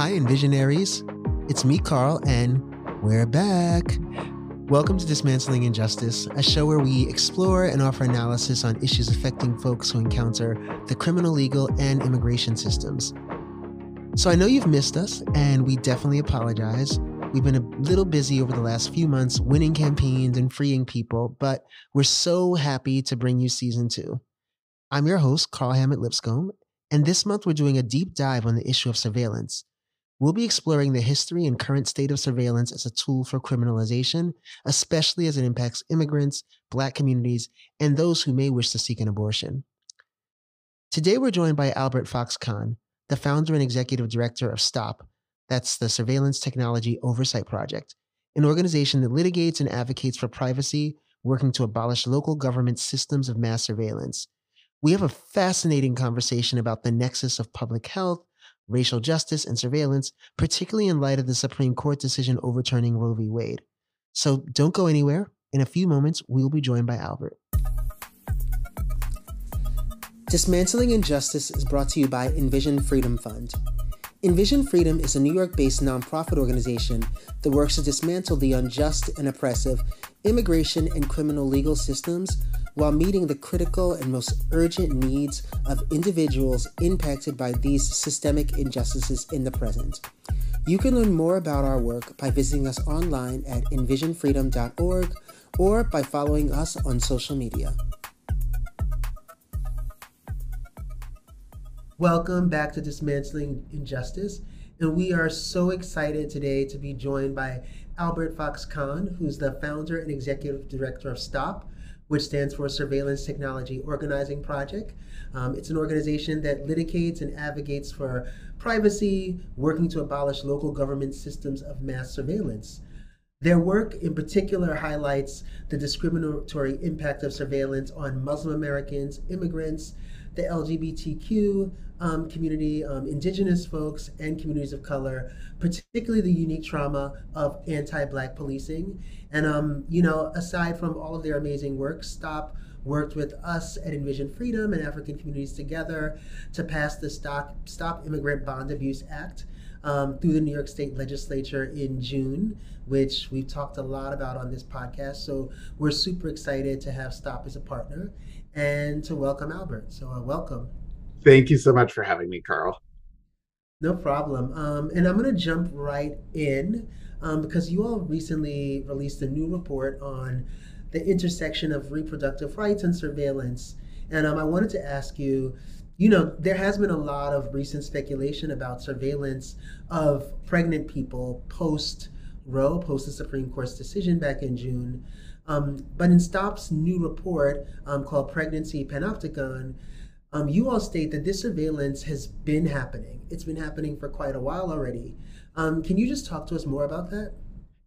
Hi, Envisionaries. It's me, Carl, and we're back. Welcome to Dismantling Injustice, a show where we explore and offer analysis on issues affecting folks who encounter the criminal, legal, and immigration systems. So I know you've missed us, and we definitely apologize. We've been a little busy over the last few months winning campaigns and freeing people, but we're so happy to bring you season two. I'm your host, Carl Hammett Lipscomb, and this month we're doing a deep dive on the issue of surveillance. We'll be exploring the history and current state of surveillance as a tool for criminalization, especially as it impacts immigrants, Black communities, and those who may wish to seek an abortion. Today, we're joined by Albert Fox Cahn, the founder and executive director of STOP, that's the Surveillance Technology Oversight Project, an organization that litigates and advocates for privacy, working to abolish local government systems of mass surveillance. We have a fascinating conversation about the nexus of public health, racial justice, and surveillance, particularly in light of the Supreme Court decision overturning Roe v. Wade. So don't go anywhere. In a few moments, we will be joined by Albert. Dismantling Injustice is brought to you by Envision Freedom Fund. Envision Freedom is a New York based nonprofit organization that works to dismantle the unjust and oppressive immigration and criminal legal systems while meeting the critical and most urgent needs of individuals impacted by these systemic injustices in the present. You can learn more about our work by visiting us online at envisionfreedom.org or by following us on social media. Welcome back to Dismantling Injustice. And we are so excited today to be joined by Albert Fox Cahn, who's the founder and executive director of STOP, which stands for Surveillance Technology Organizing Project. Um, it's an organization that litigates and advocates for privacy, working to abolish local government systems of mass surveillance. Their work in particular highlights the discriminatory impact of surveillance on Muslim Americans, immigrants, the LGBTQ um, community, um, indigenous folks, and communities of color, particularly the unique trauma of anti Black policing. And, um, you know, aside from all of their amazing work, STOP worked with us at Envision Freedom and African Communities Together to pass the Stop, Stop Immigrant Bond Abuse Act. Um, through the New York State Legislature in June, which we've talked a lot about on this podcast. So we're super excited to have Stop as a partner and to welcome Albert. So, uh, welcome. Thank you so much for having me, Carl. No problem. Um, and I'm going to jump right in um, because you all recently released a new report on the intersection of reproductive rights and surveillance. And um, I wanted to ask you you know, there has been a lot of recent speculation about surveillance of pregnant people post Roe, post the Supreme Court's decision back in June. Um, but in STOP's new report um, called Pregnancy Panopticon, um, you all state that this surveillance has been happening. It's been happening for quite a while already. Um, can you just talk to us more about that?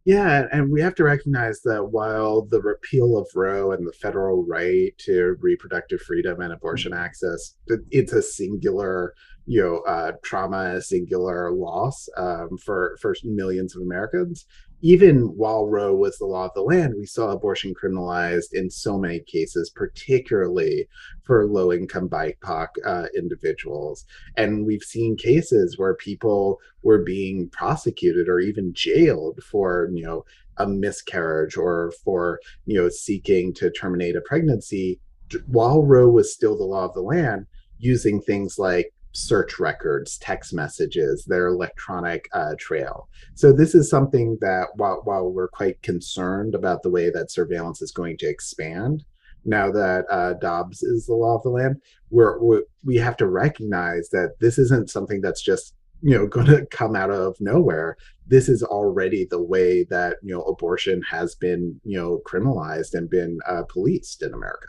Yeah, and we have to recognize that while the repeal of Roe and the federal right to reproductive freedom and abortion access, it's a singular, you know, uh, trauma, a singular loss um, for for millions of Americans even while Roe was the law of the land, we saw abortion criminalized in so many cases, particularly for low income BIPOC uh, individuals. And we've seen cases where people were being prosecuted or even jailed for, you know, a miscarriage or for, you know, seeking to terminate a pregnancy while Roe was still the law of the land, using things like search records, text messages, their electronic uh, trail. So this is something that while, while we're quite concerned about the way that surveillance is going to expand, now that uh, Dobbs is the law of the land, we're, we're, we have to recognize that this isn't something that's just you know going to come out of nowhere this is already the way that you know abortion has been you know criminalized and been uh, policed in america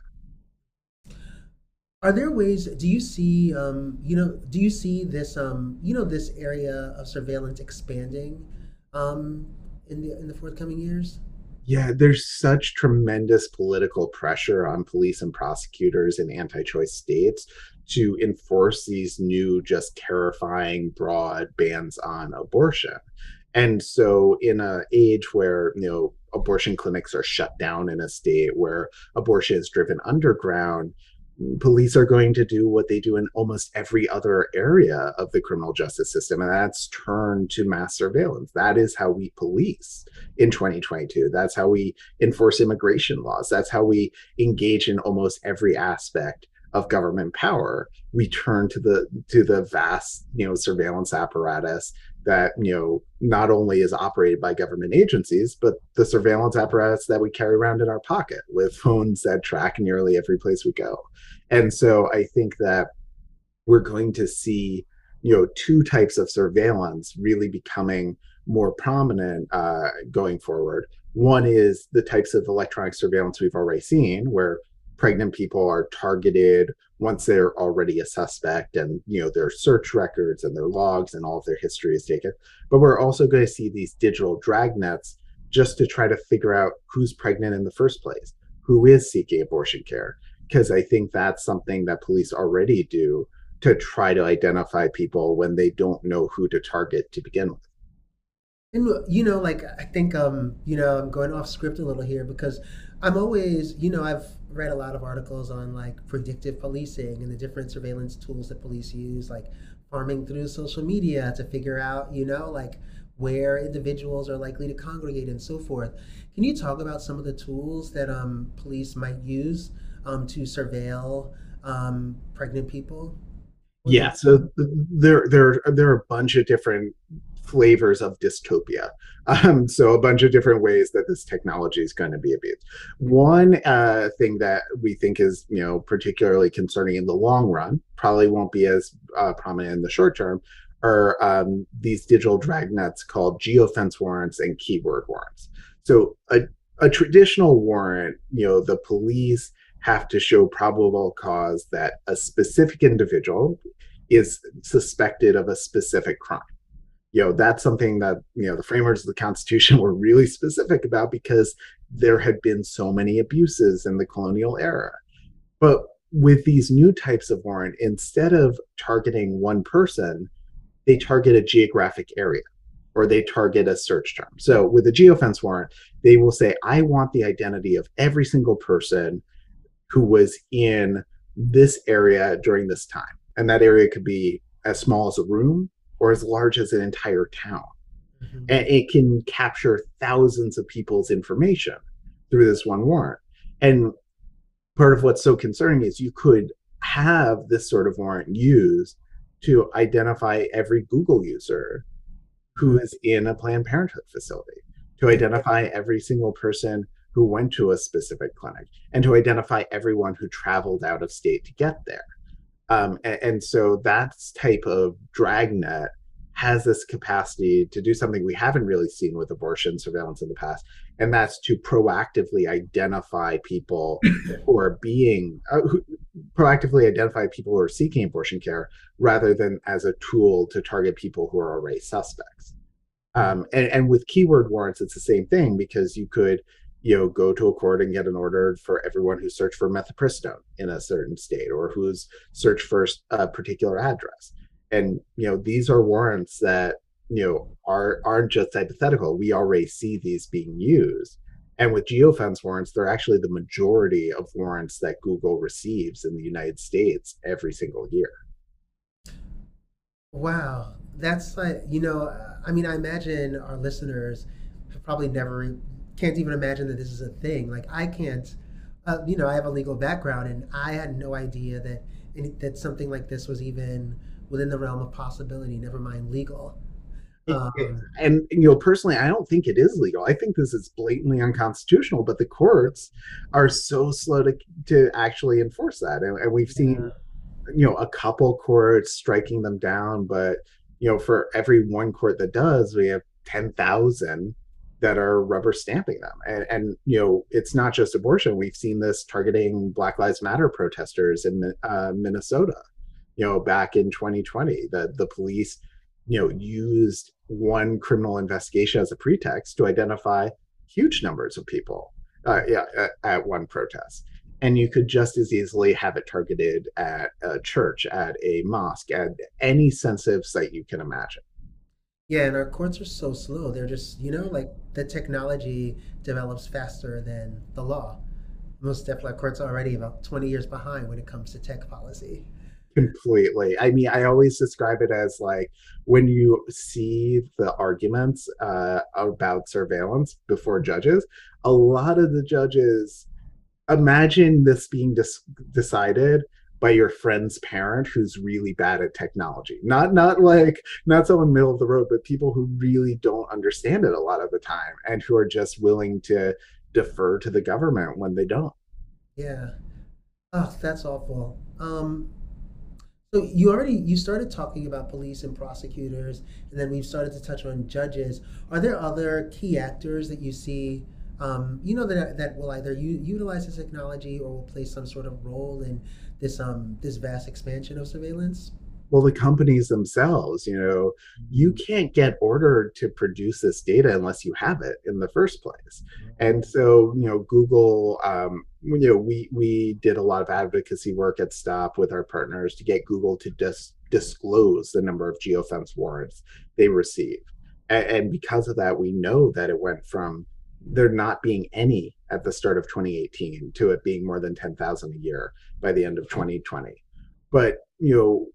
are there ways do you see um, you know do you see this um, you know this area of surveillance expanding um, in the in the forthcoming years? Yeah there's such tremendous political pressure on police and prosecutors in anti-choice states to enforce these new just terrifying broad bans on abortion. And so in a age where you know abortion clinics are shut down in a state where abortion is driven underground police are going to do what they do in almost every other area of the criminal justice system, and that's turn to mass surveillance. That is how we police in 2022. That's how we enforce immigration laws. That's how we engage in almost every aspect of government power. We turn to the to the vast, you know, surveillance apparatus that you know not only is operated by government agencies but the surveillance apparatus that we carry around in our pocket with phones that track nearly every place we go. And so i think that we're going to see you know two types of surveillance really becoming more prominent uh, going forward. One is the types of electronic surveillance we've already seen where pregnant people are targeted once they're already a suspect and you know their search records and their logs and all of their history is taken. But we're also going to see these digital dragnets just to try to figure out who's pregnant in the first place who is seeking abortion care because i think that's something that police already do to try to identify people when they don't know who to target to begin with. And you know like i think um you know i'm going off script a little here because i'm always you know i've read a lot of articles on like predictive policing and the different surveillance tools that police use, like farming through social media to figure out, you know, like where individuals are likely to congregate and so forth. Can you talk about some of the tools that um, police might use um, to surveil um, pregnant people? Yeah, so there there there are a bunch of different flavors of dystopia. Um, so a bunch of different ways that this technology is going to be abused. One uh, thing that we think is, you know, particularly concerning in the long run, probably won't be as uh, prominent in the short term, are um, these digital dragnets called geofence warrants and keyword warrants. So a, a traditional warrant, you know, the police have to show probable cause that a specific individual is suspected of a specific crime you know that's something that you know the framers of the constitution were really specific about because there had been so many abuses in the colonial era. But with these new types of warrant instead of targeting one person they target a geographic area or they target a search term. So with a geofence warrant they will say i want the identity of every single person who was in this area during this time. And that area could be as small as a room or as large as an entire town. Mm-hmm. And it can capture thousands of people's information through this one warrant. And part of what's so concerning is you could have this sort of warrant used to identify every Google user who is in a Planned Parenthood facility, to identify every single person who went to a specific clinic, and to identify everyone who traveled out of state to get there. Um, and, and, so that type of dragnet has this capacity to do something we haven't really seen with abortion surveillance in the past, and that's to proactively identify people who are being uh, who, proactively identify people who are seeking abortion care rather than as a tool to target people who are already suspects. Um, and, and with keyword warrants, it's the same thing because you could you know go to a court and get an order for everyone who searched for mifepristone in a certain state or who's searched for a particular address. And you know these are warrants that you know are aren't just hypothetical. We already see these being used. And with geofence warrants they're actually the majority of warrants that google receives in the united states every single year. Wow. That's like you know i mean i imagine our listeners have probably never can't even imagine that this is a thing. Like I can't, uh, you know, I have a legal background, and I had no idea that that something like this was even within the realm of possibility. Never mind legal. Um, and you know, personally, I don't think it is legal. I think this is blatantly unconstitutional. But the courts are so slow to to actually enforce that, and, and we've seen, yeah. you know, a couple courts striking them down. But you know, for every one court that does, we have ten thousand that are rubber stamping them. And, and, you know, it's not just abortion. We've seen this targeting Black Lives Matter protesters in uh, Minnesota. You know, back in 2020, the the police, you know, used one criminal investigation as a pretext to identify huge numbers of people. Uh, yeah, at, at one protest and you could just as easily have it targeted at a church, at a mosque, at any sensitive site you can imagine. Yeah, and our courts are so slow. They're just, you know, like the technology develops faster than the law. most definitely our courts are already about 20 years behind when it comes to tech policy. Completely. I mean, I always describe it as like when you see the arguments uh, about surveillance before judges, a lot of the judges imagine this being dis- decided by your friend's parent who's really bad at technology. Not not like not someone middle of the road, but people who really don't understand it a lot of the time and who are just willing to defer to the government when they don't. Yeah. Oh, that's awful. Um, so you already you started talking about police and prosecutors, and then we've started to touch on judges. Are there other key actors that you see? Um, you know that that will either u- utilize this technology or will play some sort of role in this um this vast expansion of surveillance. well the companies themselves you know you Mhm. can't get ordered to produce this data unless you have it in the first place and so you know google um, you know we we did a lot of advocacy work at stop with our partners to get google to just disclose the number of geofence warrants they receive and, and because of that we know that it went from there not being any at the start of 2018 to it being more than 10,000 a year by the end of 2020 but you know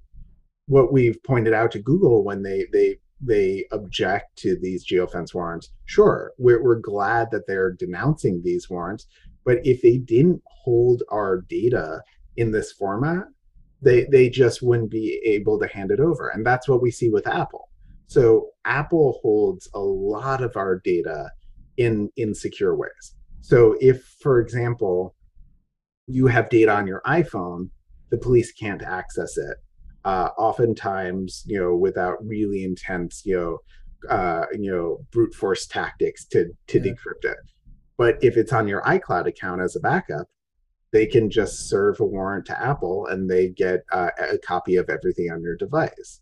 what we've pointed out to Google when they they they object to these geofence warrants. Sure, we're, we're glad that they're denouncing these warrants, but if they didn't hold our data in this format, they they just wouldn't be able to hand it over, and that's what we see with Apple. So Apple holds a lot of our data in in secure ways. So if, for example, you have data on your iPhone, the police can't access it. Uh, oftentimes, you know, without really intense, you know, uh, you know, brute force tactics to to Yeah. decrypt it. But if it's on your iCloud account as a backup, they can just serve a warrant to Apple and they get uh, a copy of everything on your device.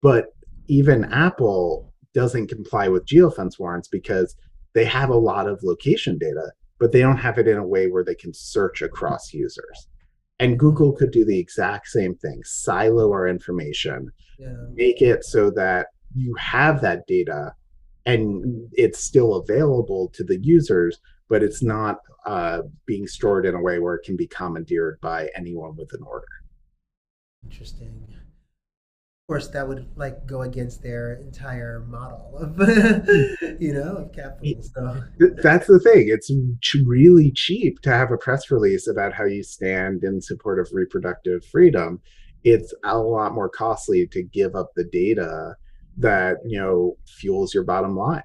But even Apple doesn't comply with geofence warrants because they have a lot of location data, but they don't have it in a way where they can search across users. And Google could do the exact same thing silo our information, Yeah. make it so that you have that data and it's still available to the users, but it's not uh, being stored in a way where it can be commandeered by anyone with an order. Interesting. Of course, that would like go against their entire model of, you know, of capital. So, That's the thing. It's really cheap to have a press release about how you stand in support of reproductive freedom. It's a lot more costly to give up the data that, you know, fuels your bottom line.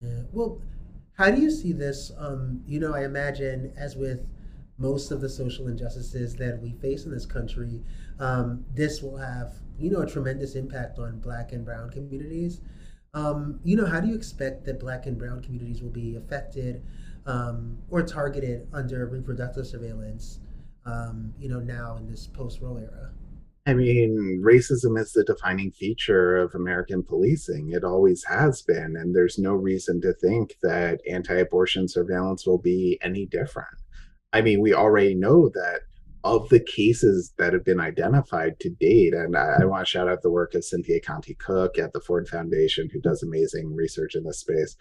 yeah. Well, how do you see this? Um, you know, I imagine, as with most of the social injustices that we face in this country, um, this will have, you know, a tremendous impact on Black and Brown communities. Um, you know, how do you expect that Black and Brown communities will be affected um, or targeted under reproductive surveillance? Um, you know, now in this post-Roe era. I mean, racism is the defining feature of American policing. It always has been. And there's no reason to think that anti abortion surveillance will be any different. I mean, we already know that of the cases that have been identified to date, and I, I want to shout out the work of Cynthia Conti Cook at the Ford Foundation, who does amazing research in this space.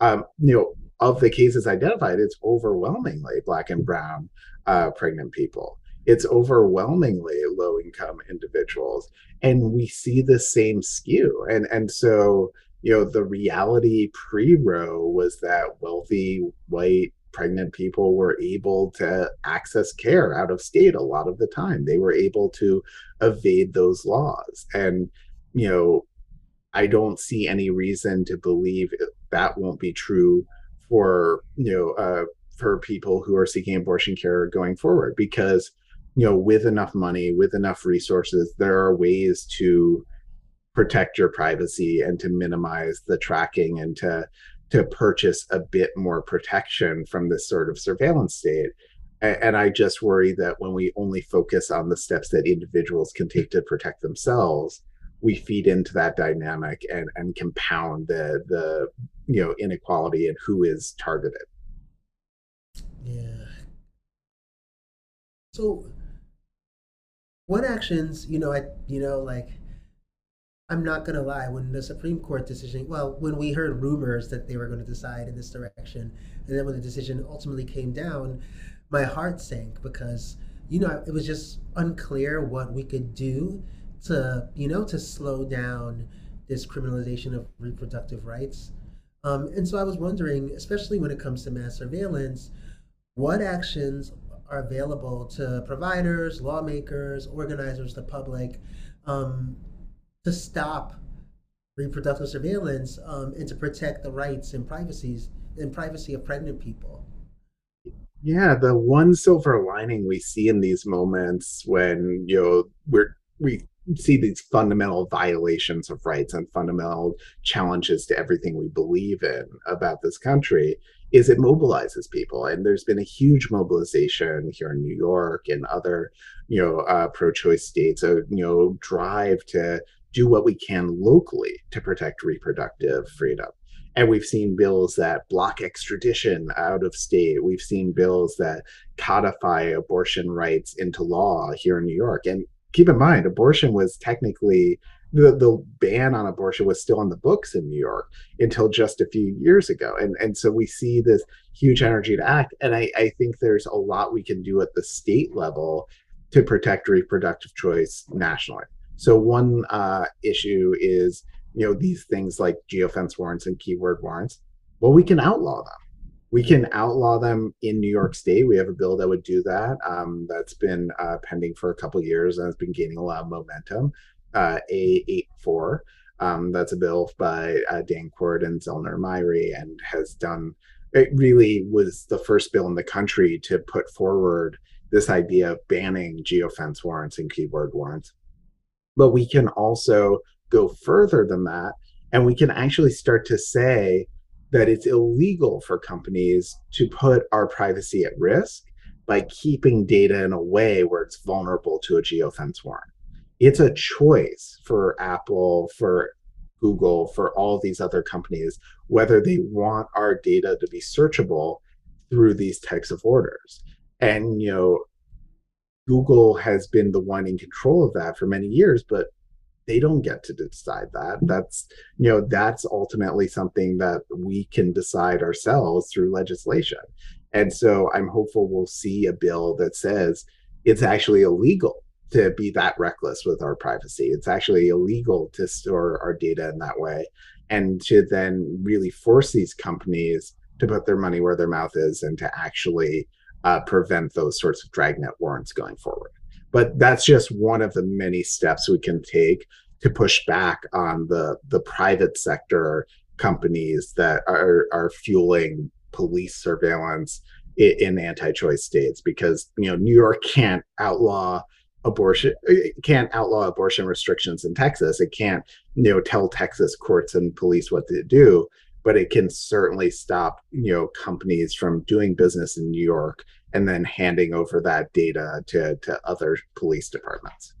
Um, you know, of the cases identified, it's overwhelmingly Black and Brown uh, pregnant people it's overwhelmingly low income individuals and we see the same skew and and so you know the reality pre-roe was that wealthy white pregnant people were able to access care out of state a lot of the time. They were able to evade those laws. And you know i don't see any reason to believe that won't be true for you know uh, for people who are seeking abortion care going forward because you know with enough money with enough resources there are ways to protect your privacy and to minimize the tracking and to to purchase a bit more protection from this sort of surveillance state and i just worry that when we only focus on the steps that individuals can take to protect themselves we feed into that dynamic and and compound the the you know inequality in who is targeted Yeah. So, what actions, you know, I, you know, like I'm not going to lie, when the Supreme Court decision, well, when we heard rumors that they were going to decide in this direction, and then when the decision ultimately came down, my heart sank because, you know, it was just unclear what we could do to, you know, to slow down this criminalization of reproductive rights. Um, and so I was wondering, especially when it comes to mass surveillance, what actions are available to providers, lawmakers, organizers, the public, um, to stop reproductive surveillance um, and to protect the rights and privacies and privacy of pregnant people. Yeah, the one silver lining we see in these moments when you know we're we see these fundamental violations of rights and fundamental challenges to everything we believe in about this country is it mobilizes people and there's been a huge mobilization here in new york and other you know uh, pro-choice states a you know drive to do what we can locally to protect reproductive freedom and we've seen bills that block extradition out of state we've seen bills that codify abortion rights into law here in new york and keep in mind abortion was technically the, the ban on abortion was still on the books in New York until just a few years ago. And, and so we see this huge energy to act. And I, I think there's a lot we can do at the state level to protect reproductive choice nationally. So one uh, issue is, you know, these things like geofence warrants and keyword warrants. Well, we can outlaw them. We can outlaw them in New York State. We have a bill that would do that. Um, that's been uh, pending for a couple years and has been gaining a lot of momentum uh, A84. Um, that's a bill by uh, Dan Quart and Zellnor Myrie and has done, it really was the first bill in the country to put forward this idea of banning geofence warrants and keyword warrants. But we can also go further than that, and we can actually start to say that it's illegal for companies to put our privacy at risk by keeping data in a way where it's vulnerable to a geofence warrant it's a choice for Apple, for Google, for all these other companies, whether they want our data to be searchable through these types of orders. And, you know, Google has been the one in control of that for many years, but they don't get to decide that. That's, you know, that's ultimately something that we can decide ourselves through legislation. And so I'm hopeful we'll see a bill that says it's actually illegal to be that reckless with our privacy. It's actually illegal to store our data in that way and to then really force these companies to put their money where their mouth is and to actually uh, prevent those sorts of dragnet warrants going forward. But that's just one of the many steps we can take to push back on the the private sector companies that are are fueling police surveillance in, in anti-choice states because you know New York can't outlaw abortion it can't outlaw abortion restrictions in Texas. It can't, you know, tell Texas courts and police what to do, but it can certainly stop, you know, companies from doing business in New York and then handing over that data to to other police departments.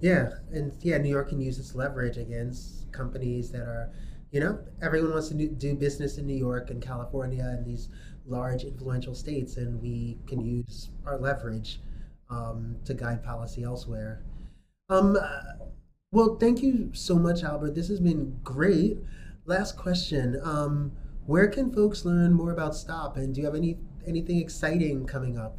Yeah, and yeah, New York can use its leverage against companies that are, you know, everyone wants to do business in New York and California and these large influential states, and we can use our leverage um, to guide policy elsewhere. Um, well, thank you so much, Albert. This has been great. Last question: um, Where can folks learn more about Stop, and do you have any anything exciting coming up?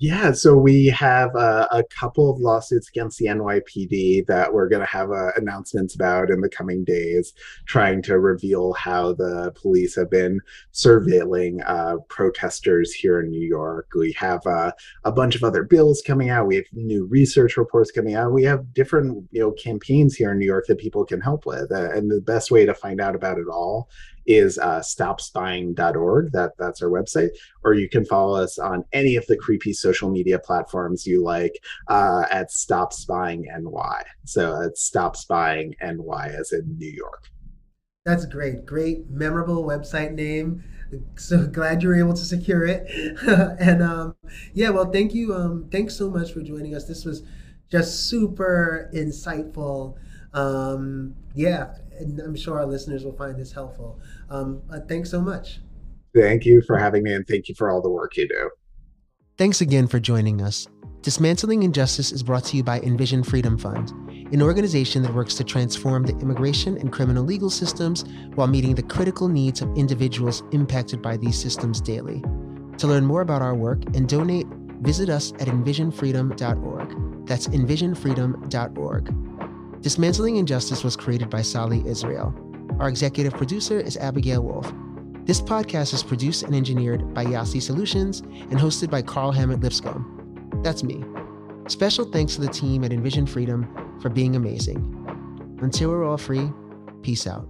Yeah, so we have a, a, couple of lawsuits against the NYPD that we're going to have uh, announcements about in the coming days, trying to reveal how the police have been surveilling uh, protesters here in New York. We have uh, a bunch of other bills coming out. We have new research reports coming out. We have different, you know, campaigns here in New York that people can help with. Uh, and the best way to find out about it all is uh, stopspying.org. That that's our website. Or you can follow us on any of the creepy social media platforms you like uh, at Stop Spying NY. So it's Stop Spying NY as in New York. That's great. Great, memorable website name. So glad you were able to secure it. and um, yeah, well, thank you. Um, thanks so much for joining us. This was just super insightful. Um, yeah, and I'm sure our listeners will find this helpful. Um, uh, thanks so much. Thank you for having me, and thank you for all the work you do. Thanks again for joining us. Dismantling Injustice is brought to you by Envision Freedom Fund, an organization that works to transform the immigration and criminal legal systems while meeting the critical needs of individuals impacted by these systems daily. To learn more about our work and donate, visit us at envisionfreedom.org. That's envisionfreedom.org. Dismantling Injustice was created by Sally Israel. Our executive producer is Abigail Wolf. This podcast is produced and engineered by Yasi Solutions and hosted by Carl Hammett Lipscomb. That's me. Special thanks to the team at Envision Freedom for being amazing. Until we're all free, peace out.